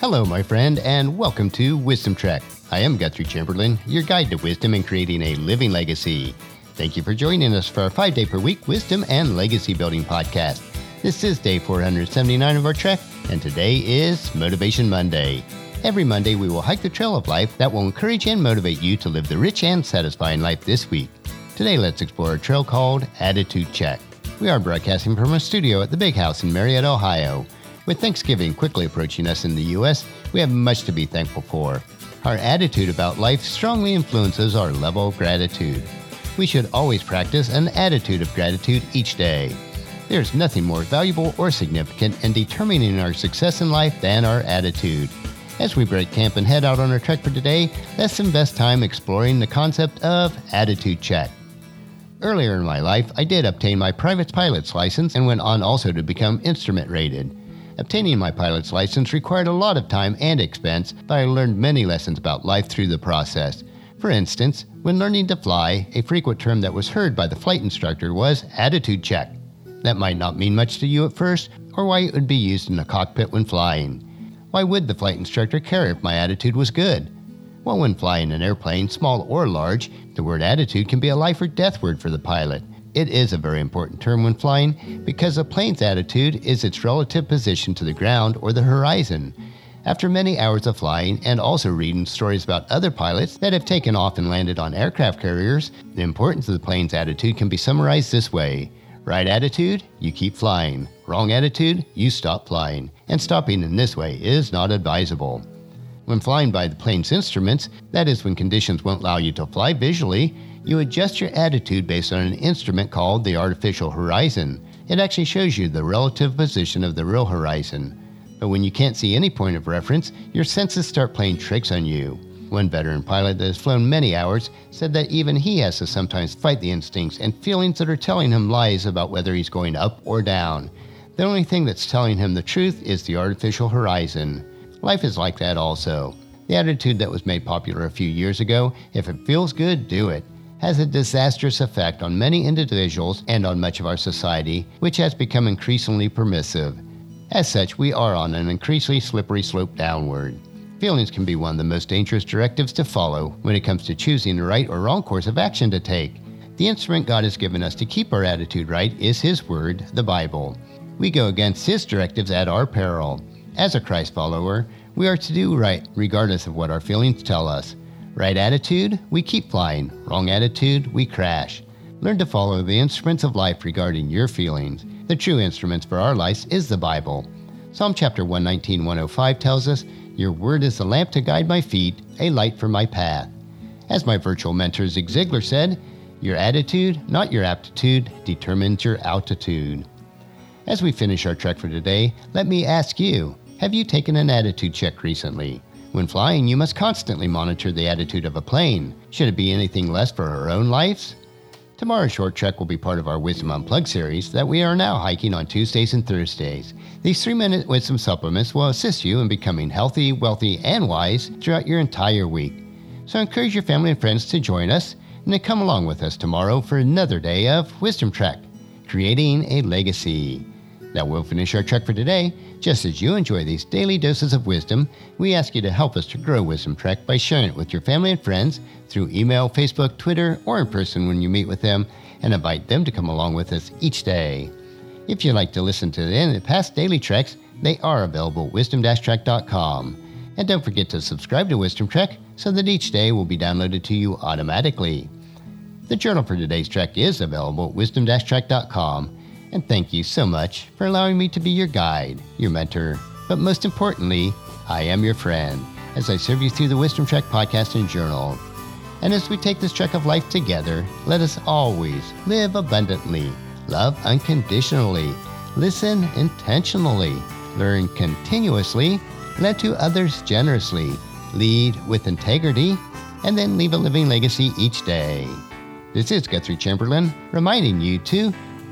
Hello, my friend, and welcome to Wisdom Trek. I am Guthrie Chamberlain, your guide to wisdom and creating a living legacy. Thank you for joining us for our five day per week wisdom and legacy building podcast. This is day 479 of our trek, and today is Motivation Monday. Every Monday, we will hike the trail of life that will encourage and motivate you to live the rich and satisfying life this week. Today, let's explore a trail called Attitude Check. We are broadcasting from a studio at the Big House in Marietta, Ohio. With Thanksgiving quickly approaching us in the U.S., we have much to be thankful for. Our attitude about life strongly influences our level of gratitude. We should always practice an attitude of gratitude each day. There's nothing more valuable or significant in determining our success in life than our attitude. As we break camp and head out on our trek for today, let's invest time exploring the concept of attitude check. Earlier in my life, I did obtain my private pilot's license and went on also to become instrument rated. Obtaining my pilot's license required a lot of time and expense, but I learned many lessons about life through the process. For instance, when learning to fly, a frequent term that was heard by the flight instructor was attitude check. That might not mean much to you at first, or why it would be used in the cockpit when flying. Why would the flight instructor care if my attitude was good? Well, when flying an airplane, small or large, the word attitude can be a life or death word for the pilot. It is a very important term when flying because a plane's attitude is its relative position to the ground or the horizon. After many hours of flying and also reading stories about other pilots that have taken off and landed on aircraft carriers, the importance of the plane's attitude can be summarized this way Right attitude, you keep flying. Wrong attitude, you stop flying. And stopping in this way is not advisable. When flying by the plane's instruments, that is, when conditions won't allow you to fly visually, you adjust your attitude based on an instrument called the artificial horizon. It actually shows you the relative position of the real horizon. But when you can't see any point of reference, your senses start playing tricks on you. One veteran pilot that has flown many hours said that even he has to sometimes fight the instincts and feelings that are telling him lies about whether he's going up or down. The only thing that's telling him the truth is the artificial horizon. Life is like that also. The attitude that was made popular a few years ago, if it feels good, do it has a disastrous effect on many individuals and on much of our society, which has become increasingly permissive. As such, we are on an increasingly slippery slope downward. Feelings can be one of the most dangerous directives to follow when it comes to choosing the right or wrong course of action to take. The instrument God has given us to keep our attitude right is His Word, the Bible. We go against His directives at our peril. As a Christ follower, we are to do right regardless of what our feelings tell us. Right attitude, we keep flying. Wrong attitude, we crash. Learn to follow the instruments of life regarding your feelings. The true instruments for our lives is the Bible. Psalm chapter 119, 105 tells us, Your word is a lamp to guide my feet, a light for my path. As my virtual mentor Zig Ziglar said, Your attitude, not your aptitude, determines your altitude. As we finish our trek for today, let me ask you Have you taken an attitude check recently? When flying, you must constantly monitor the attitude of a plane. Should it be anything less for our own lives? Tomorrow's short trek will be part of our Wisdom Unplugged series that we are now hiking on Tuesdays and Thursdays. These three minute wisdom supplements will assist you in becoming healthy, wealthy, and wise throughout your entire week. So encourage your family and friends to join us and to come along with us tomorrow for another day of Wisdom Trek, creating a legacy. That will finish our trek for today. Just as you enjoy these daily doses of wisdom, we ask you to help us to grow Wisdom Trek by sharing it with your family and friends through email, Facebook, Twitter, or in person when you meet with them, and invite them to come along with us each day. If you'd like to listen to the past daily treks, they are available at wisdom-trek.com. And don't forget to subscribe to Wisdom Trek so that each day will be downloaded to you automatically. The journal for today's trek is available at wisdom-trek.com and thank you so much for allowing me to be your guide, your mentor, but most importantly, I am your friend as I serve you through the Wisdom Trek podcast and journal. And as we take this trek of life together, let us always live abundantly, love unconditionally, listen intentionally, learn continuously, lend to others generously, lead with integrity, and then leave a living legacy each day. This is Guthrie Chamberlain reminding you to